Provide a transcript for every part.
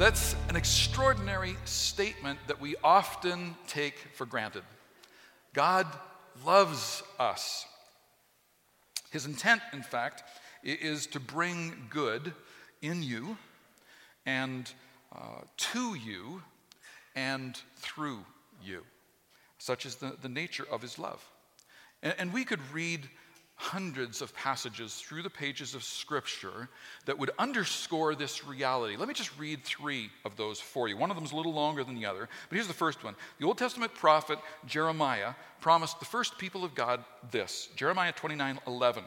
That's an extraordinary statement that we often take for granted. God loves us. His intent, in fact, is to bring good in you and uh, to you and through you. Such is the, the nature of his love. And, and we could read hundreds of passages through the pages of Scripture that would underscore this reality. Let me just read three of those for you. One of them is a little longer than the other, but here's the first one. The Old Testament prophet Jeremiah promised the first people of God this Jeremiah 29 11.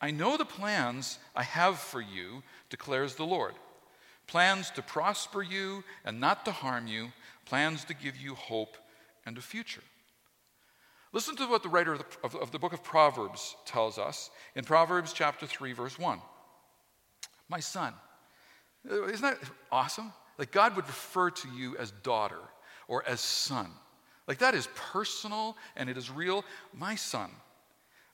I know the plans I have for you, declares the Lord. Plans to prosper you and not to harm you, plans to give you hope and a future. Listen to what the writer of the, of, of the book of Proverbs tells us in Proverbs chapter 3, verse 1. My son, isn't that awesome? Like God would refer to you as daughter or as son. Like that is personal and it is real. My son,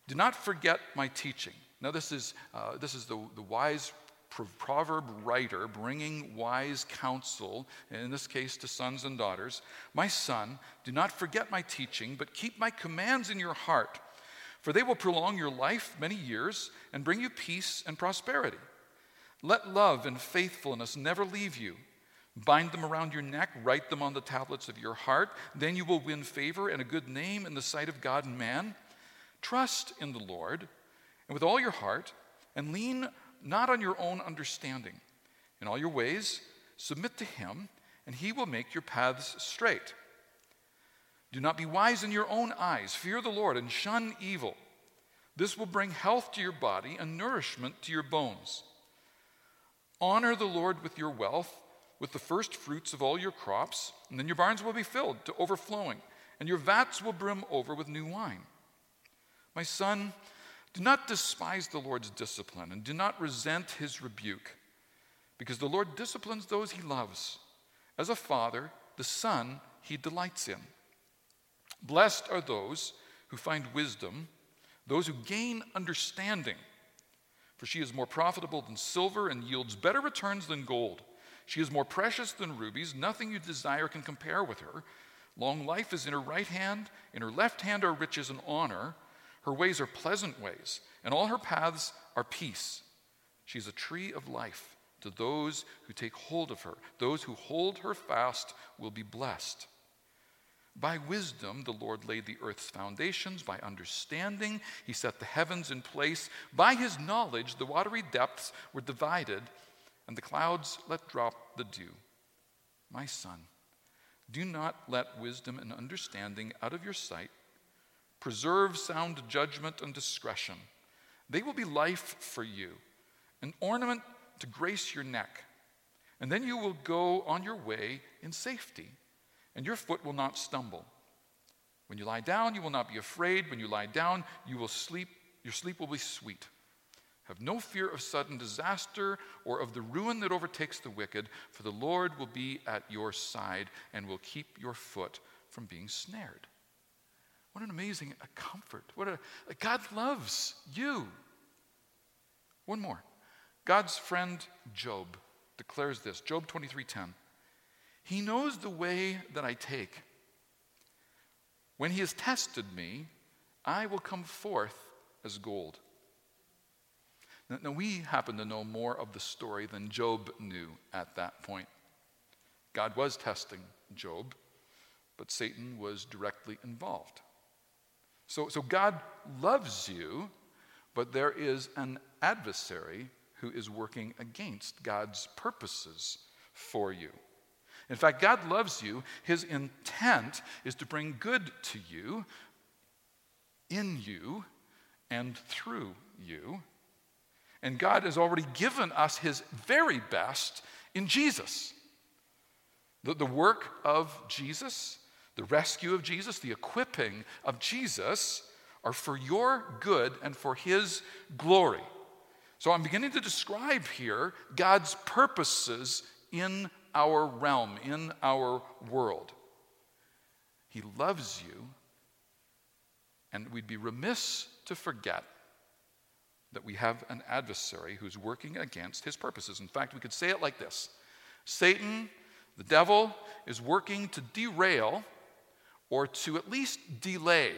do not forget my teaching. Now, this is, uh, this is the, the wise proverb writer bringing wise counsel, in this case to sons and daughters My son, do not forget my teaching, but keep my commands in your heart, for they will prolong your life many years and bring you peace and prosperity. Let love and faithfulness never leave you. Bind them around your neck, write them on the tablets of your heart. Then you will win favor and a good name in the sight of God and man. Trust in the Lord and with all your heart, and lean not on your own understanding. In all your ways, submit to him, and he will make your paths straight. Do not be wise in your own eyes. Fear the Lord and shun evil. This will bring health to your body and nourishment to your bones. Honor the Lord with your wealth, with the first fruits of all your crops, and then your barns will be filled to overflowing, and your vats will brim over with new wine. My son, do not despise the Lord's discipline and do not resent his rebuke, because the Lord disciplines those he loves. As a father, the son he delights in. Blessed are those who find wisdom, those who gain understanding. For she is more profitable than silver and yields better returns than gold. She is more precious than rubies. Nothing you desire can compare with her. Long life is in her right hand, in her left hand are riches and honor. Her ways are pleasant ways, and all her paths are peace. She is a tree of life to those who take hold of her. Those who hold her fast will be blessed. By wisdom, the Lord laid the earth's foundations. By understanding, he set the heavens in place. By his knowledge, the watery depths were divided, and the clouds let drop the dew. My son, do not let wisdom and understanding out of your sight. Preserve sound judgment and discretion. They will be life for you, an ornament to grace your neck. And then you will go on your way in safety, and your foot will not stumble. When you lie down, you will not be afraid. When you lie down, you will sleep. Your sleep will be sweet. Have no fear of sudden disaster or of the ruin that overtakes the wicked, for the Lord will be at your side and will keep your foot from being snared. What an amazing comfort. What a God loves you. One more. God's friend Job declares this. Job 23:10. He knows the way that I take. When he has tested me, I will come forth as gold. Now, now, we happen to know more of the story than Job knew at that point. God was testing Job, but Satan was directly involved. So, so God loves you, but there is an adversary who is working against God's purposes for you. In fact, God loves you. His intent is to bring good to you, in you, and through you. And God has already given us His very best in Jesus. The, the work of Jesus the rescue of Jesus, the equipping of Jesus are for your good and for his glory. So I'm beginning to describe here God's purposes in our realm, in our world. He loves you, and we'd be remiss to forget that we have an adversary who's working against his purposes. In fact, we could say it like this Satan, the devil, is working to derail or to at least delay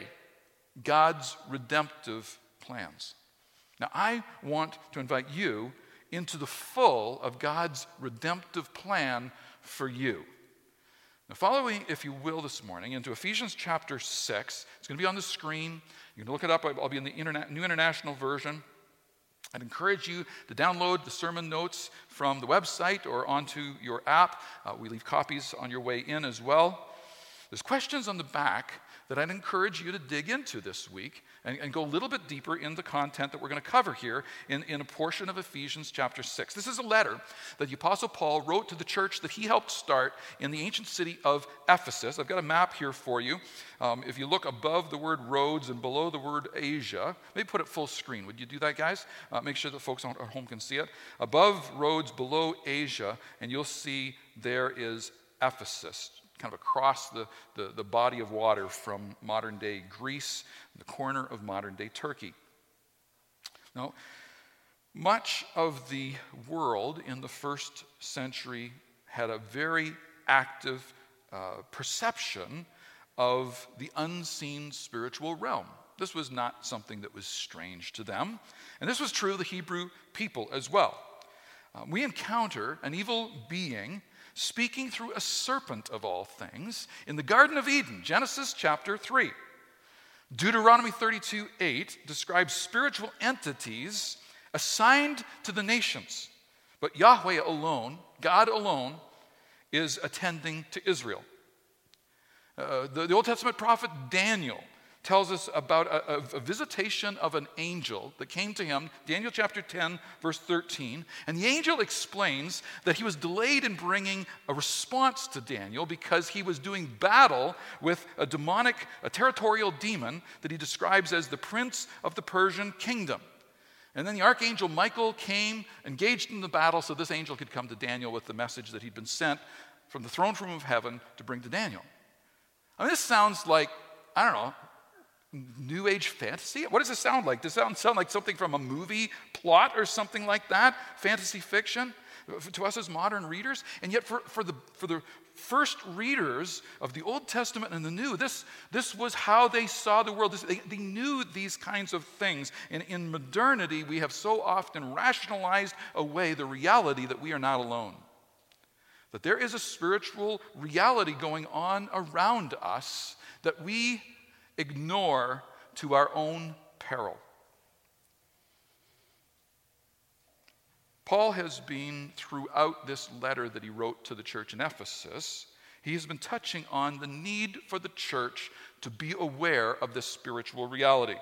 God's redemptive plans. Now, I want to invite you into the full of God's redemptive plan for you. Now, follow me, if you will, this morning into Ephesians chapter 6. It's going to be on the screen. You can look it up. I'll be in the Internet, New International Version. I'd encourage you to download the sermon notes from the website or onto your app. Uh, we leave copies on your way in as well. There's questions on the back that I'd encourage you to dig into this week and, and go a little bit deeper in the content that we're going to cover here in, in a portion of Ephesians chapter 6. This is a letter that the Apostle Paul wrote to the church that he helped start in the ancient city of Ephesus. I've got a map here for you. Um, if you look above the word Rhodes and below the word Asia, maybe put it full screen. Would you do that, guys? Uh, make sure that folks at home can see it. Above Rhodes, below Asia, and you'll see there is Ephesus kind of across the, the, the body of water from modern day Greece, the corner of modern day Turkey. Now, much of the world in the first century had a very active uh, perception of the unseen spiritual realm. This was not something that was strange to them. And this was true of the Hebrew people as well. Uh, we encounter an evil being speaking through a serpent of all things in the Garden of Eden, Genesis chapter 3. Deuteronomy 32 8 describes spiritual entities assigned to the nations, but Yahweh alone, God alone, is attending to Israel. Uh, the, the Old Testament prophet Daniel tells us about a, a, visitation of an angel that came to him, Daniel chapter 10, verse 13. And the angel explains that he was delayed in bringing a response to Daniel because he was doing battle with a demonic, a territorial demon that he describes as the prince of the Persian kingdom. And then the archangel Michael came, engaged in the battle, so this angel could come to Daniel with the message that he'd been sent from the throne room of heaven to bring to Daniel. I mean, this sounds like, I don't know, New Age fantasy? What does it sound like? Does it sound, like something from a movie plot or something like that? Fantasy fiction? To us as modern readers? And yet, for, for, the, for the first readers of the Old Testament and the New, this, this was how they saw the world. This, they, they knew these kinds of things. And in modernity, we have so often rationalized away the reality that we are not alone. That there is a spiritual reality going on around us that we ignore to our own peril. Paul has been, throughout this letter that he wrote to the church in Ephesus, he has been touching on the need for the church to be aware of this spiritual reality.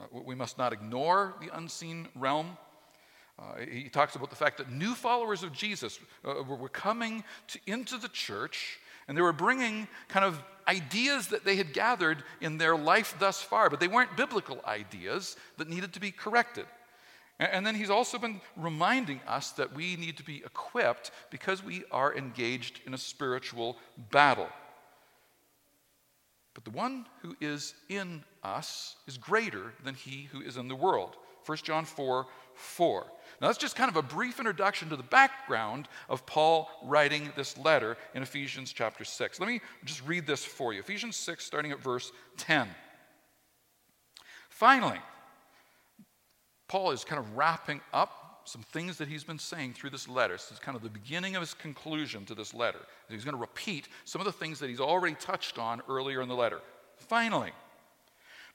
Uh, we must not ignore the unseen realm. Uh, he talks about the fact that new followers of Jesus uh, were coming to, into the church and they were bringing kind of ideas that they had gathered in their life thus far, but they weren't biblical ideas that needed to be corrected. And then he's also been reminding us that we need to be equipped because we are engaged in a spiritual battle. But the one who is in us is greater than he who is in the world. 1 John 4 4. Now, that's just kind of a brief introduction to the background of Paul writing this letter in Ephesians chapter 6. Let me just read this for you Ephesians 6, starting at verse 10. Finally, Paul is kind of wrapping up some things that he's been saying through this letter. This is kind of the beginning of his conclusion to this letter. He's going to repeat some of the things that he's already touched on earlier in the letter. Finally,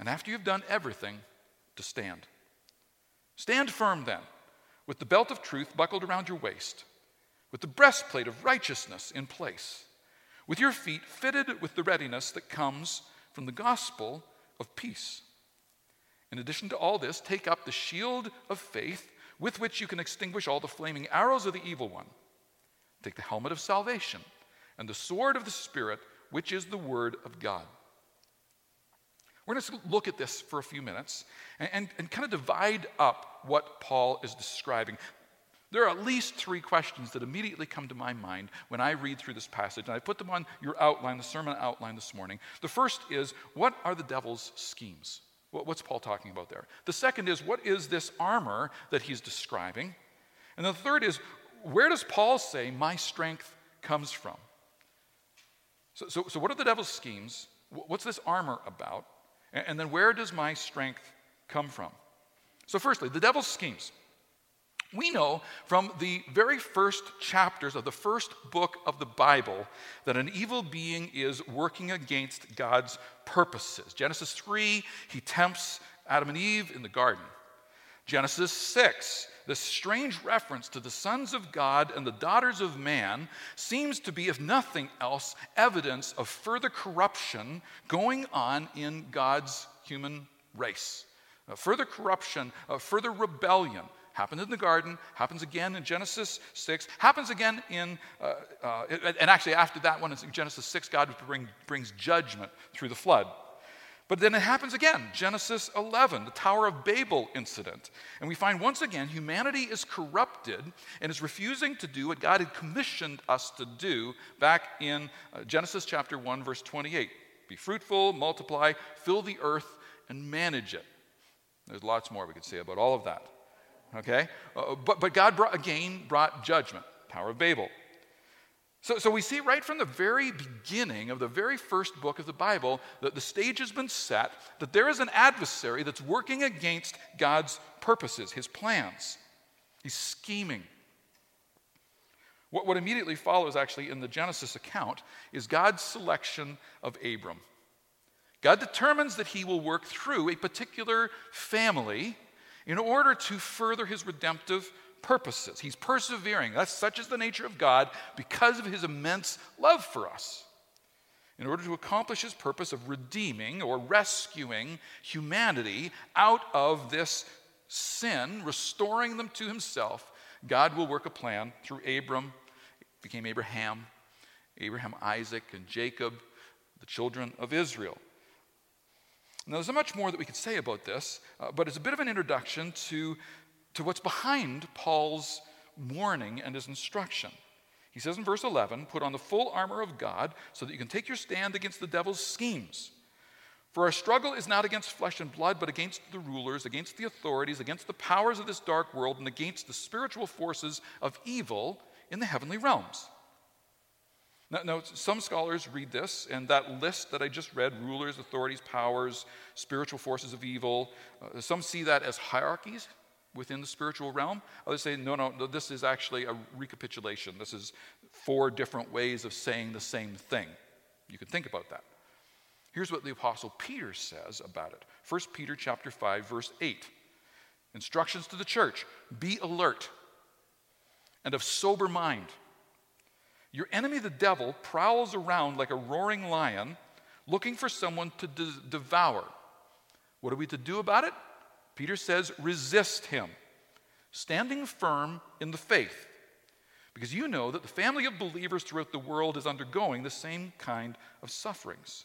And after you've done everything, to stand. Stand firm then with the belt of truth buckled around your waist, with the breastplate of righteousness in place, with your feet fitted with the readiness that comes from the gospel of peace. In addition to all this, take up the shield of faith with which you can extinguish all the flaming arrows of the evil one. Take the helmet of salvation and the sword of the Spirit, which is the word of God. We're going to look at this for a few minutes and, and, and, kind of divide up what Paul is describing. There are at least three questions that immediately come to my mind when I read through this passage, and I put them on your outline, the sermon outline this morning. The first is what are the devil's schemes? What's Paul talking about there? The second is what is this armor that he's describing? And the third is where does Paul say my strength comes from? So, so, so what are the devil's schemes? What's this armor about? And, then where does my strength come from? So, firstly, the devil's schemes. We know from the very first chapters of the first book of the Bible that an evil being is working against God's purposes. Genesis 3, he tempts Adam and Eve in the garden. Genesis 6, this strange reference to the sons of God and the daughters of man seems to be, if nothing else, evidence of further corruption going on in God's human race. Uh, further corruption, uh, further rebellion happened in the garden, happens again in Genesis 6, happens again in, uh, uh, and actually after that one in Genesis 6, God bring, brings judgment through the flood. But then it happens again, Genesis 11, the Tower of Babel incident. And we find once again humanity is corrupted and is refusing to do what God had commissioned us to do back in uh, Genesis chapter 1, verse 28. Be fruitful, multiply, fill the earth, and manage it. There's lots more we could say about all of that. Okay? Uh, but, but God brought, again brought judgment, Tower of Babel. So, so we see right from the very beginning of the very first book of the Bible that the stage has been set, that there is an adversary that's working against God's purposes, his plans. He's scheming. What, what immediately follows, actually, in the Genesis account is God's selection of Abram. God determines that he will work through a particular family in order to further his redemptive purposes. He's persevering. That's such is the nature of God because of his immense love for us. In order to accomplish his purpose of redeeming or rescuing humanity out of this sin, restoring them to himself, God will work a plan through Abram, became Abraham, Abraham, Isaac, and Jacob, the children of Israel. Now, there's much more that we could say about this, uh, but it's a bit of an introduction to to what's behind Paul's warning and his instruction. He says in verse 11, Put on the full armor of God so that you can take your stand against the devil's schemes. For our struggle is not against flesh and blood, but against the rulers, against the authorities, against the powers of this dark world, and against the spiritual forces of evil in the heavenly realms. Now, now, some scholars read this, and that list that I just read rulers, authorities, powers, spiritual forces of evil uh, some see that as hierarchies within the spiritual realm. Others say, no, no, no, this is actually a recapitulation. This is four different ways of saying the same thing. You can think about that. Here's what the apostle Peter says about it. 1 Peter chapter 5 verse 8. Instructions to the church, be alert and of sober mind. Your enemy the devil prowls around like a roaring lion looking for someone to de- devour. What are we to do about it? Peter says, resist him, standing firm in the faith. Because you know that the family of believers throughout the world is undergoing the same kind of sufferings.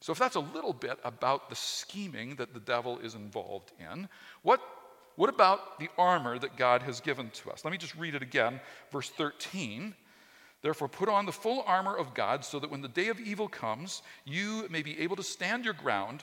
So, if that's a little bit about the scheming that the devil is involved in, what, what about the armor that God has given to us? Let me just read it again, verse 13. Therefore, put on the full armor of God so that when the day of evil comes, you may be able to stand your ground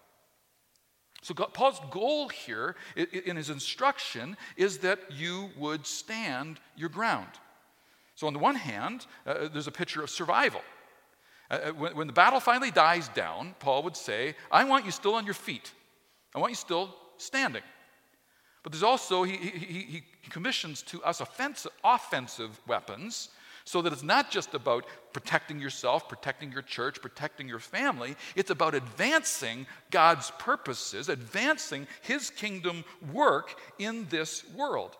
So, God, Paul's goal here in his instruction is that you would stand your ground. So, on the one hand, uh, there's a picture of survival. Uh, uh, when, when the battle finally dies down, Paul would say, I want you still on your feet, I want you still standing. But there's also, he, he, he commissions to us offensive, offensive weapons So that it's not just about protecting yourself, protecting your church, protecting your family. It's about advancing God's purposes, advancing His kingdom work in this world.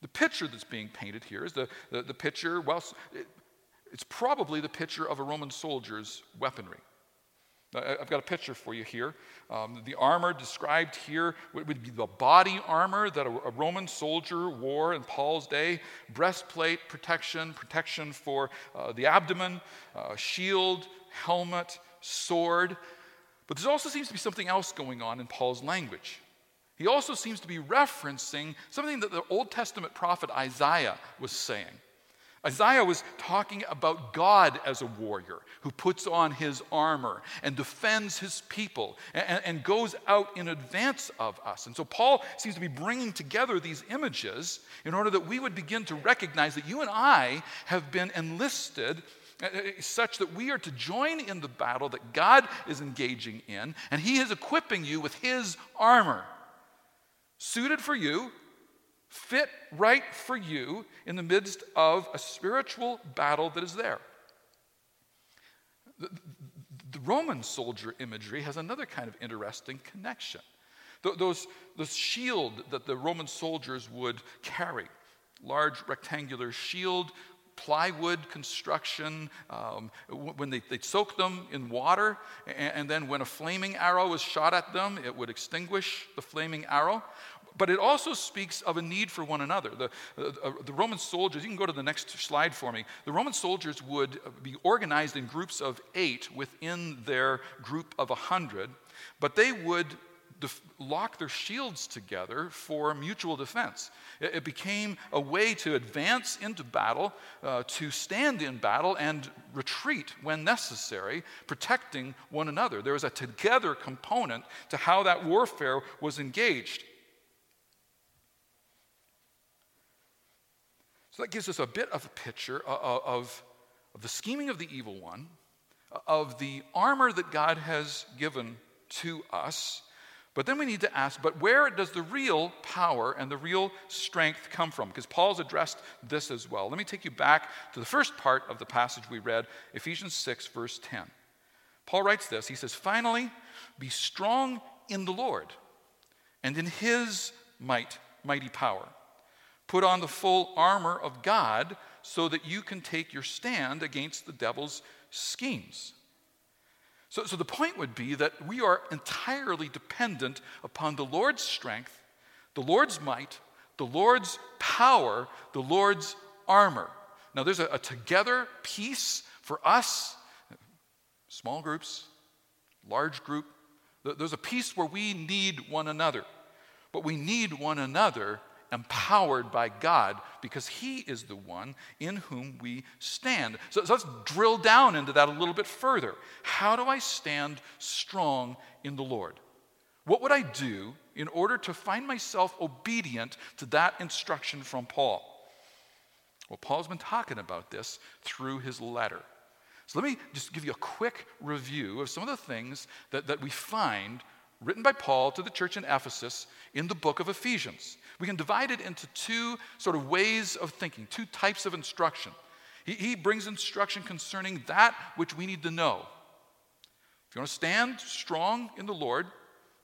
The picture that's being painted here is the, the, the picture, well, it's probably the picture of a Roman soldier's weaponry. I've got a picture for you here. Um, the armor described here would, be the body armor that a, a, Roman soldier wore in Paul's day breastplate, protection, protection for uh, the abdomen, uh, shield, helmet, sword. But there also seems to be something else going on in Paul's language. He also seems to be referencing something that the Old Testament prophet Isaiah was saying. Isaiah was talking about God as a warrior who puts on his armor and defends his people and, and, goes out in advance of us. And so Paul seems to be bringing together these images in order that we would begin to recognize that you and I have been enlisted uh, uh, such that we are to join in the battle that God is engaging in, and he is equipping you with his armor, suited for you fit right for you in the midst of a spiritual battle that is there. The, the Roman soldier imagery has another kind of interesting connection. Those, those shield that the Roman soldiers would carry, large rectangular shield, plywood construction, um, when they, they'd soak them in water, and, and then when a flaming arrow was shot at them, it would extinguish the flaming arrow. But it also speaks of a need for one another. The, uh, the Roman soldiers, you can go to the next slide for me. The Roman soldiers would be organized in groups of eight within their group of a hundred, but they would def- lock their shields together for mutual defense. It, it became a way to advance into battle, uh, to stand in battle, and retreat when necessary, protecting one another. There was a together component to how that warfare was engaged. So that gives us a bit of a picture of, of, of the scheming of the evil one, uh, of the armor that God has given to us. But then we need to ask, but where does the real power and the real strength come from? Because Paul's addressed this as well. Let me take you back to the first part of the passage we read, Ephesians 6, verse 10. Paul writes this He says, Finally, be strong in the Lord and in his might, mighty power. Put on the full armor of God so that you can take your stand against the devil's schemes. So, so the point would be that we are entirely dependent upon the Lord's strength, the Lord's might, the Lord's power, the Lord's armor. Now, there's a, a together piece for us, small groups, large group. There's a piece where we need one another, but we need one another empowered by God because He is the one in whom we stand. So, so, let's drill down into that a little bit further. How do I stand strong in the Lord? What would I do in order to find myself obedient to that instruction from Paul? Well, Paul's been talking about this through his letter. So let me just give you a quick review of some of the things that, that we find written by Paul to the church in Ephesus in the book of Ephesians. We can divide it into two sort of ways of thinking, two types of instruction. He, he brings instruction concerning that which we need to know. If you want to stand strong in the Lord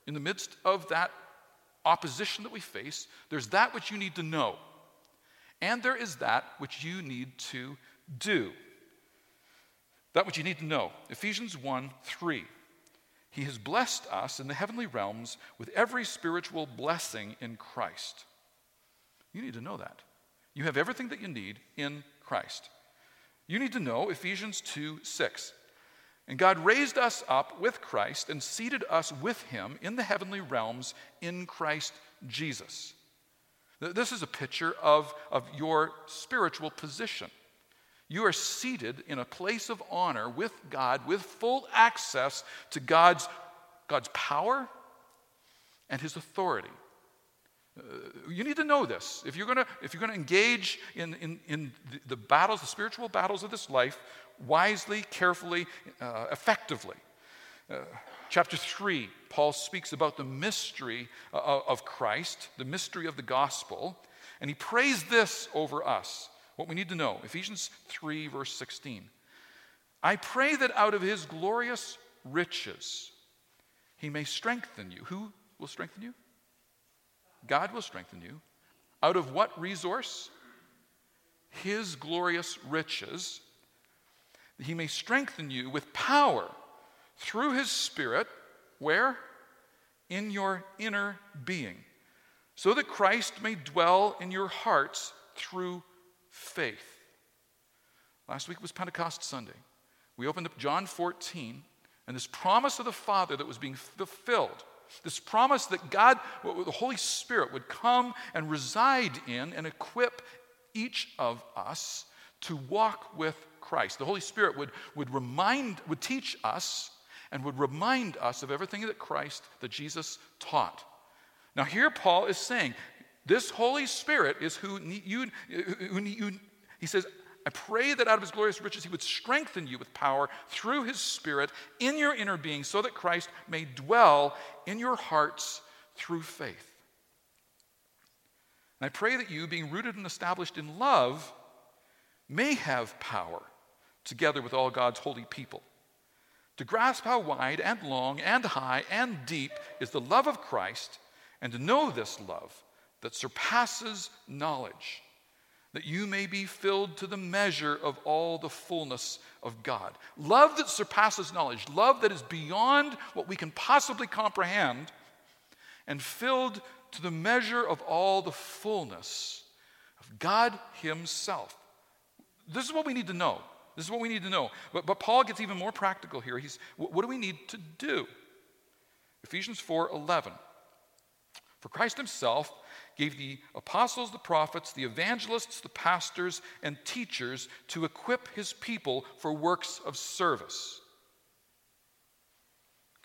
in the midst of that opposition that we face, there's that which you need to know. And there is that which you need to do. That which you need to know. Ephesians 1 3. He has blessed us in the heavenly realms with every spiritual blessing in Christ. You need to know that. You have everything that you need in Christ. You need to know Ephesians 2 6. And God raised us up with Christ and seated us with him in the heavenly realms in Christ Jesus. This is a picture of, of your spiritual position. You are seated in a place of honor with God, with full access to God's, God's power and His authority. Uh, you need to know this. If you're going to engage in, in, in the, the, battles, the spiritual battles of this life, wisely, carefully, uh, effectively. Uh, chapter 3, Paul speaks about the mystery uh, of Christ, the mystery of the gospel, and he prays this over us what we need to know. Ephesians 3, verse 16. I pray that out of his glorious riches he may strengthen you. Who will strengthen you? God will strengthen you. Out of what resource? His glorious riches. He may strengthen you with power through his Spirit. Where? In your inner being. So that Christ may dwell in your hearts through faith. Last week was Pentecost Sunday. We opened up John 14, and this promise of the Father that was being fulfilled, this promise that God, the Holy Spirit, would come and reside in and equip each of us to walk with Christ. The Holy Spirit would, would remind, would teach us and would remind us of everything that Christ, that Jesus taught. Now, here Paul is saying, this Holy Spirit is who you, who you, he says, I pray that out of his glorious riches he would strengthen you with power through his Spirit in your inner being, so that Christ may dwell in your hearts through faith. And I pray that you, being rooted and established in love, may have power, together with all God's holy people, to grasp how wide and long and high and deep is the love of Christ, and to know this love that surpasses knowledge that you may be filled to the measure of all the fullness of God. Love that surpasses knowledge, love that is beyond what we can possibly comprehend, and filled to the measure of all the fullness of God Himself. This is what we need to know. This is what we need to know. But, but Paul gets even more practical here. He's, what do we need to do? Ephesians 4 11. For Christ Himself gave the apostles, the prophets, the evangelists, the pastors, and teachers to equip his people for works of service.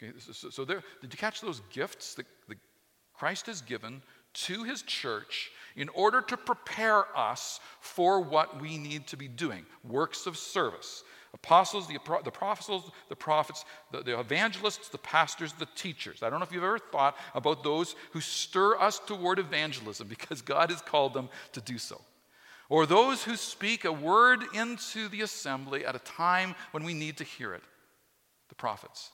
Okay, so, so there, did you catch those gifts that, that Christ has given to his church in order to prepare us for what we need to be doing works of service? Apostles, the, the apostles, the prophets, the, the evangelists, the pastors, the teachers. I don't know if you've ever thought about those who stir us toward evangelism because God has called them to do so. Or those who speak a word into the assembly at a time when we need to hear it, the prophets.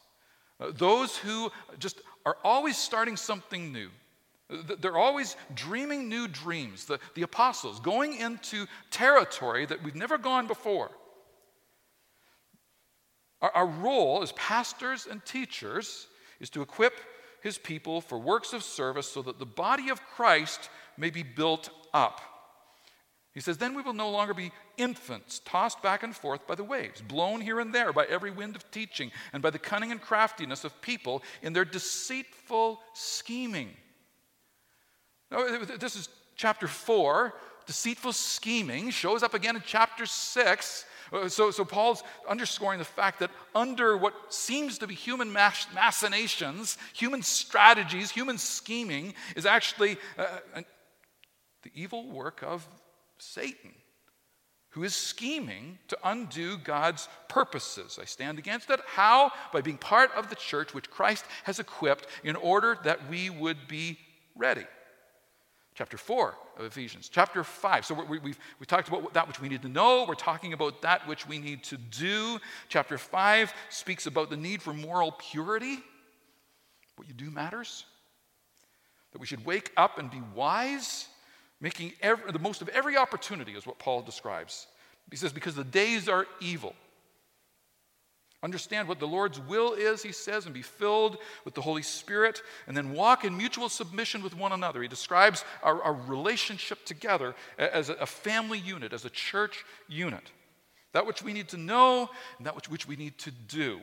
Uh, those who just are always starting something new. They're always dreaming new dreams. The, the apostles going into territory that we've never gone before. Our, our role as pastors and teachers is to equip his people for works of service so that the body of Christ may be built up. He says, Then we will no longer be infants tossed back and forth by the waves, blown here and there by every wind of teaching, and by the cunning and craftiness of people in their deceitful scheming. Now, this is chapter 4. Deceitful scheming shows up again in chapter 6. Uh, so, so Paul's underscoring the fact that under what seems to be human machinations, human strategies, human scheming is actually uh, the evil work of Satan, who is scheming to undo God's purposes. I stand against it. How? By being part of the church which Christ has equipped in order that we would be ready chapter 4 of Ephesians, chapter 5. So we, we've, we talked about that which we need to know. We're talking about that which we need to do. Chapter 5 speaks about the need for moral purity. What you do matters. That we should wake up and be wise, making every, the most of every opportunity, is what Paul describes. He says, because the days are evil. Understand what the Lord's will is, he says, and be filled with the Holy Spirit, and then walk in mutual submission with one another. He describes our, our relationship together as a family unit, as a church unit. That which we need to know, and that which, which we need to do.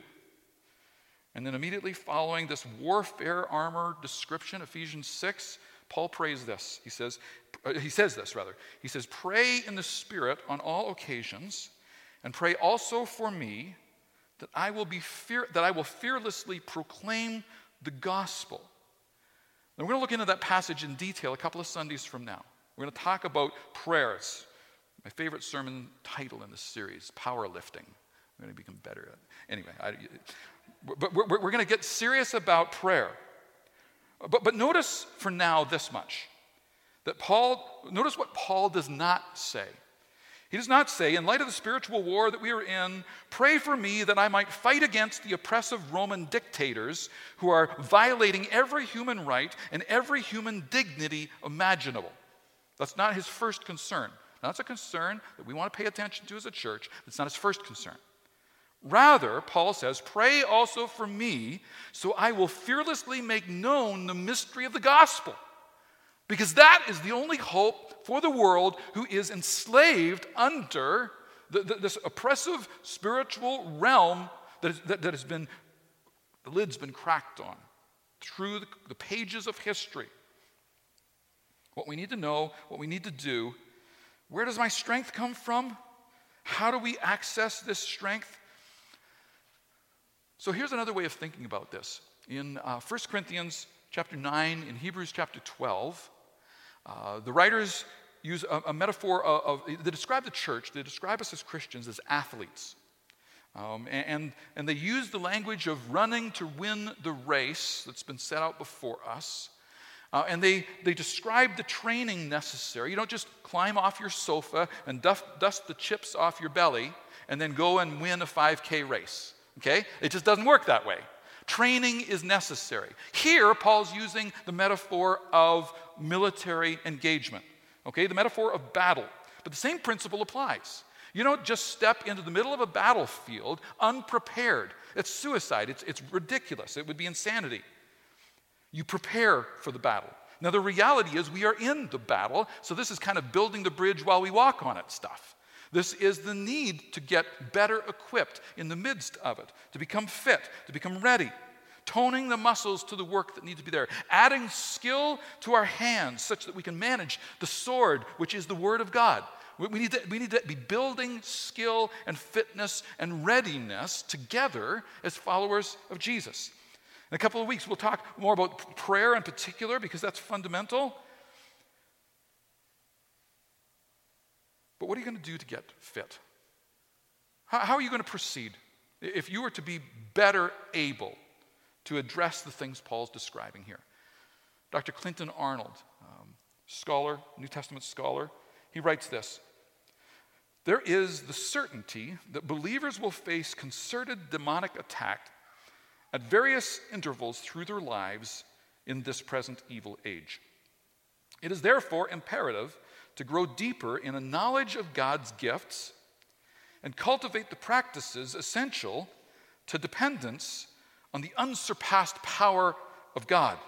And then immediately following this warfare armor description, Ephesians 6, Paul prays this. He says, uh, he says this rather. He says, Pray in the Spirit on all occasions, and pray also for me that I will be fear, that I will fearlessly proclaim the gospel. And we're going to look into that passage in detail a couple of Sundays from now. We're going to talk about prayers. My favorite sermon title in this series, Powerlifting. I'm going to become better at it. Anyway, I, but we're, we're going to get serious about prayer. But, but notice for now this much that Paul, notice what Paul does not say. He does not say, in light of the spiritual war that we are in, pray for me that I might fight against the oppressive Roman dictators who are violating every human right and every human dignity imaginable. That's not his first concern. Now, that's a concern that we want to pay attention to as a church. That's not his first concern. Rather, Paul says, pray also for me so I will fearlessly make known the mystery of the gospel because that is the only hope for the world who is enslaved under the, the, this oppressive spiritual realm that, that, has been, the lid's been cracked on through the, the pages of history. What we need to know, what we need to do, where does my strength come from? How do we access this strength? So here's another way of thinking about this. In uh, 1 Corinthians chapter 9, in Hebrews chapter 12, uh, the writers use a, a metaphor of, of, they describe the church, they describe us as Christians as athletes. Um, and, and they use the language of running to win the race that's been set out before us. Uh, and they, they describe the training necessary. You don't just climb off your sofa and dust, dust the chips off your belly and then go and win a 5K race. Okay? It just doesn't work that way. Training is necessary. Here, Paul's using the metaphor of military engagement, okay, the metaphor of battle. But the same principle applies. You don't just step into the middle of a battlefield unprepared. It's suicide, it's, it's ridiculous, it would be insanity. You prepare for the battle. Now, the reality is we are in the battle, so this is kind of building the bridge while we walk on it stuff. This is the need to get better equipped in the midst of it, to become fit, to become ready toning the muscles to the work that needs to be there, adding skill to our hands such that we can manage the sword, which is the Word of God. We need, to, we need to be building skill and fitness and readiness together as followers of Jesus. In a couple of weeks, we'll talk more about prayer in particular because that's fundamental. But what are you going to do to get fit? How, how are you going to proceed if you were to be better able to address the things Paul's describing here. Dr. Clinton Arnold, um, scholar, New Testament scholar, he writes this There is the certainty that believers will face concerted demonic attack at various intervals through their lives in this present evil age. It is therefore imperative to grow deeper in a knowledge of God's gifts and cultivate the practices essential to dependence on the unsurpassed power of God.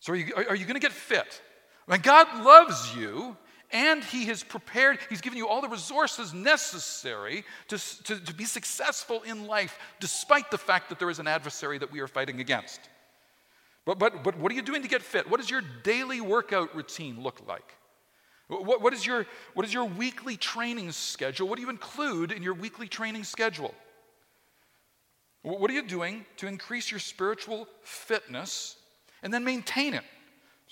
So, are you, are you going to get fit? When God loves you and He has prepared, He's given you all the resources necessary to, to, to be successful in life, despite the fact that there is an adversary that we are fighting against. But, but, but what are you doing to get fit? What does your daily workout routine look like? What, what, is your, what is your weekly training schedule? What do you include in your weekly training schedule? What are you doing to increase your spiritual fitness and then maintain it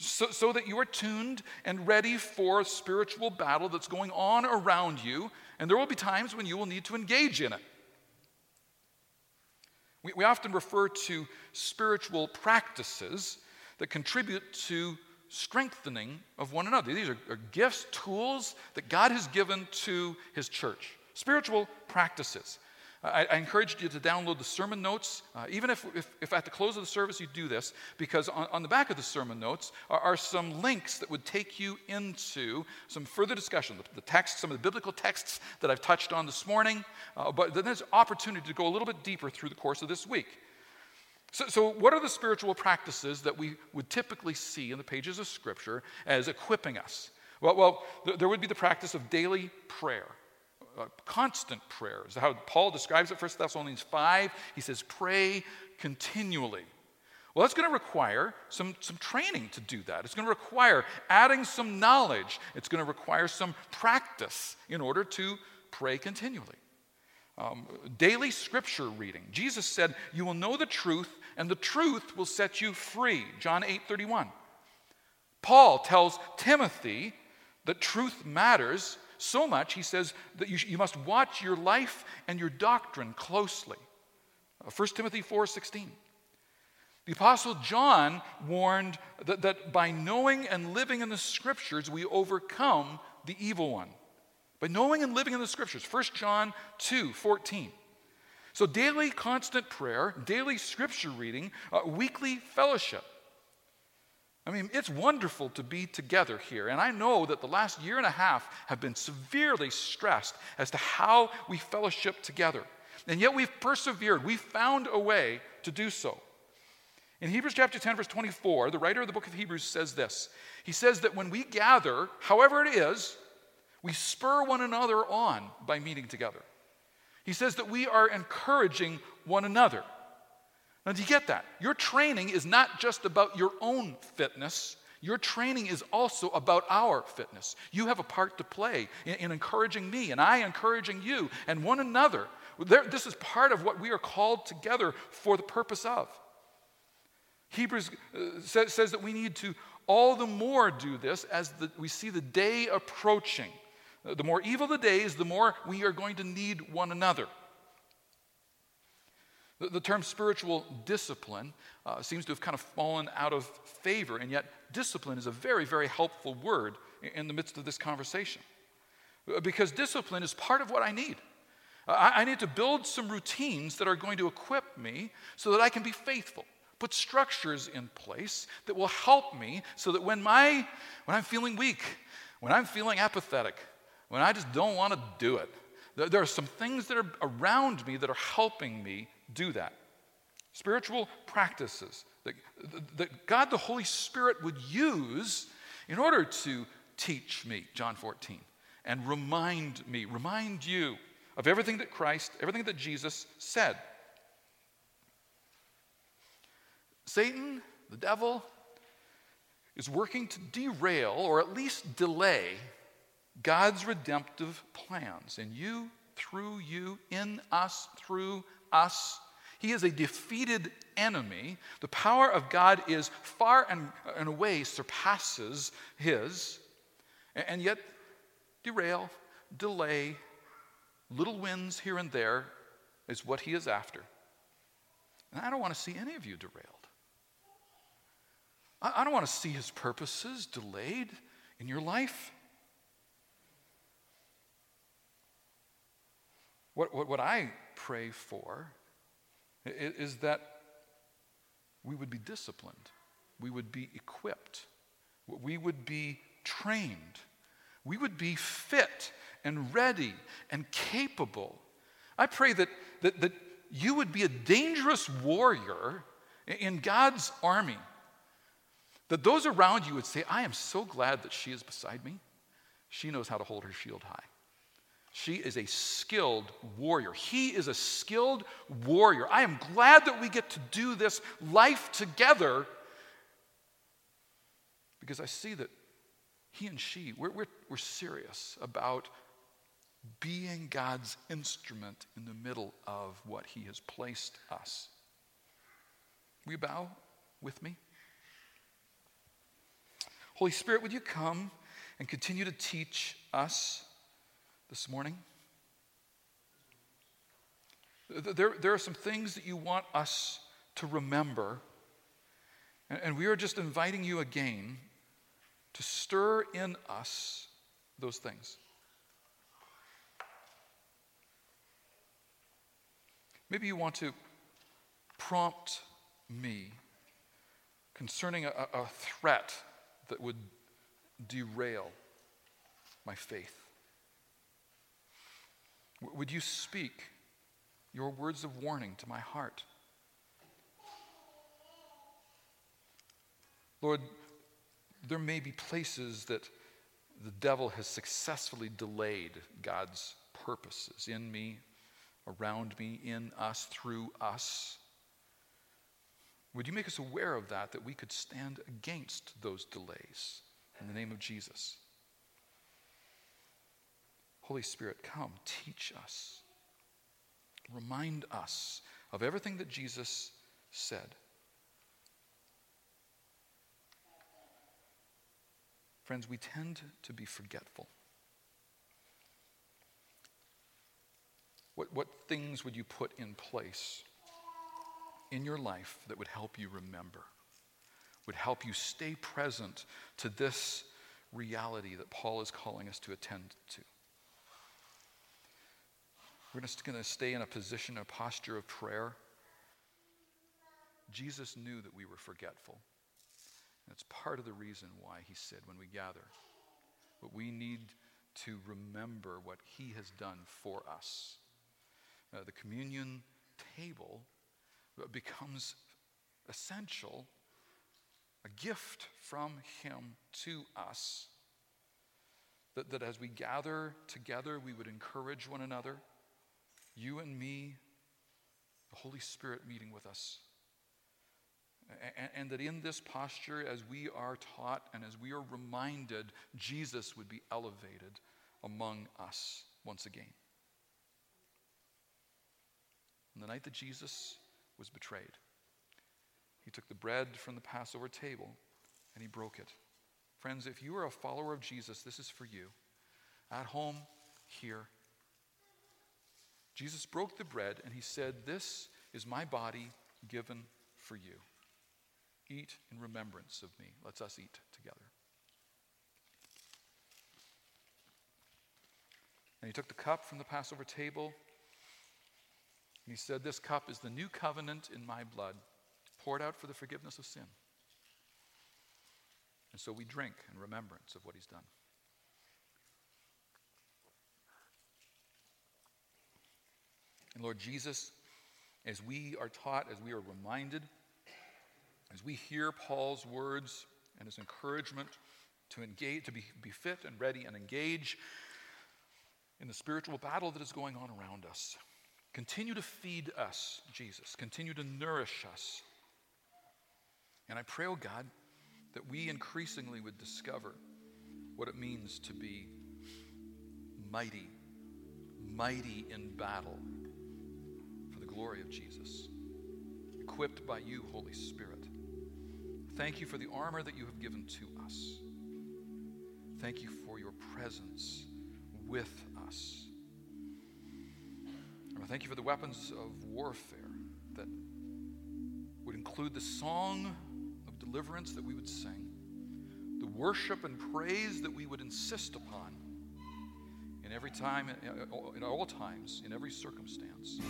so, so, that you are tuned and ready for a spiritual battle that's going on around you, and there will be times when you will need to engage in it. We, we often refer to spiritual practices that contribute to strengthening of one another. These are, are gifts, tools that God has given to His church. Spiritual practices. I, I encourage you to download the sermon notes, uh, even if, if, if, at the close of the service you do this, because on, on the back of the sermon notes are, are, some links that would take you into some further discussion. The, the text, some of the biblical texts that I've touched on this morning, uh, but then there's opportunity to go a little bit deeper through the course of this week. So, so, what are the spiritual practices that we would typically see in the pages of Scripture as equipping us? Well, well there would be the practice of daily prayer constant prayer. Is how Paul describes it, 1 Thessalonians 5. He says, pray continually. Well, that's going to require some, some training to do that. It's going to require adding some knowledge. It's going to require some practice in order to pray continually. Um, daily scripture reading. Jesus said, You will know the truth, and the truth will set you free. John 8 31. Paul tells Timothy that truth matters so much, he says that you, you must watch your life and your doctrine closely. 1 uh, Timothy 4:16. The Apostle John warned that, that by knowing and living in the Scriptures, we overcome the evil one. by knowing and living in the scriptures. 1 John 2 14. So, daily constant prayer, daily scripture reading, uh, weekly fellowship. I mean, it's wonderful to be together here. And I know that the last year and a half have been severely stressed as to how we fellowship together. And yet we've persevered. We've found a way to do so. In Hebrews chapter 10, verse 24, the writer of the book of Hebrews says this He says that when we gather, however it is, we spur one another on by meeting together. He says that we are encouraging one another. Now, do you get that? Your training is not just about your own fitness. Your training is also about our fitness. You have a part to play in, in encouraging me, and I encouraging you, and one another. There, this is part of what we are called together for the purpose of. Hebrews uh, says, says, that we need to all the more do this as the, we see the day approaching. The more evil the days, the more we are going to need one another. The, the term spiritual discipline uh, seems to have kind of fallen out of favor, and yet discipline is a very, very helpful word in, in the midst of this conversation. Uh, because discipline is part of what I need. I, I need to build some routines that are going to equip me so that I can be faithful put structures in place that will help me so that when my when i'm feeling weak when i'm feeling apathetic when i just don't want to do it there, there are some things that are around me that are helping me do that spiritual practices that, that god the holy spirit would use in order to teach me john 14 and remind me remind you of everything that christ everything that jesus said Satan, the devil, is working to derail or at least delay God's redemptive plans. In you, through you, in us, through us. He is a defeated enemy. The power of God is far and, and away surpasses his. And yet, derail, delay, little wins here and there is what he is after. And I don't want to see any of you derailed. I, don't want to see his purposes delayed in your life. What, what, what I pray for is, that we would be disciplined, we would be equipped, we would be trained, we would be fit and ready and capable. I pray that, that, that you would be a dangerous warrior in God's army that those around you would say, I am so glad that she is beside me. She knows how to hold her shield high. She is a skilled warrior. He is a skilled warrior. I am glad that we get to do this life together because I see that he and she, we're, we're, we're serious about being God's instrument in the middle of what he has placed us. Will you bow with me? Holy Spirit, would you come and continue to teach us this morning? There, there are some things that you want us to remember, and we are just inviting you again to stir in us those things. Maybe you want to prompt me concerning a, a threat that would derail my faith? Would you speak your words of warning to my heart? Lord, there may be places that the devil has successfully delayed God's purposes in me, around me, in us, through us. Would you make us aware of that, that we could stand against those delays in the name of Jesus? Holy Spirit, come, teach us. Remind us of everything that Jesus said. Friends, we tend to be forgetful. What, what things would you put in place in your life that would help you remember, would help you stay present to this reality that Paul is calling us to attend to. We're just going to stay in a position, a posture of prayer. Jesus knew that we were forgetful. That's part of the reason why he said when we gather, but we need to remember what he has done for us. Uh, the communion table becomes essential, a gift from him to us. That, that as we gather together, we would encourage one another, you and me, the Holy Spirit meeting with us. And, that in this posture, as we are taught and as we are reminded, Jesus would be elevated among us once again. On the night that Jesus was betrayed, he took the bread from the Passover table and he broke it. Friends, if you are a follower of Jesus, this is for you. At home, here. Jesus broke the bread and he said, This is my body given for you. Eat in remembrance of me. Let's us eat together. And he took the cup from the Passover table, and he said, This cup is the new covenant in my blood, poured out for the forgiveness of sin. And so we drink in remembrance of what he's done. And Lord Jesus, as we are taught, as we are reminded, as we hear Paul's words and his encouragement to engage, to be, be fit and ready and engage in the spiritual battle that is going on around us. Continue to feed us, Jesus. Continue to nourish us. And I pray, oh God, that we increasingly would discover what it means to be mighty, mighty in battle glory of Jesus, equipped by you, Holy Spirit. Thank you for the armor that you have given to us. Thank you for your presence with us. And I thank you for the weapons of warfare that would include the song of deliverance that we would sing, the worship and praise that we would insist upon in every time, in all times, in every circumstance.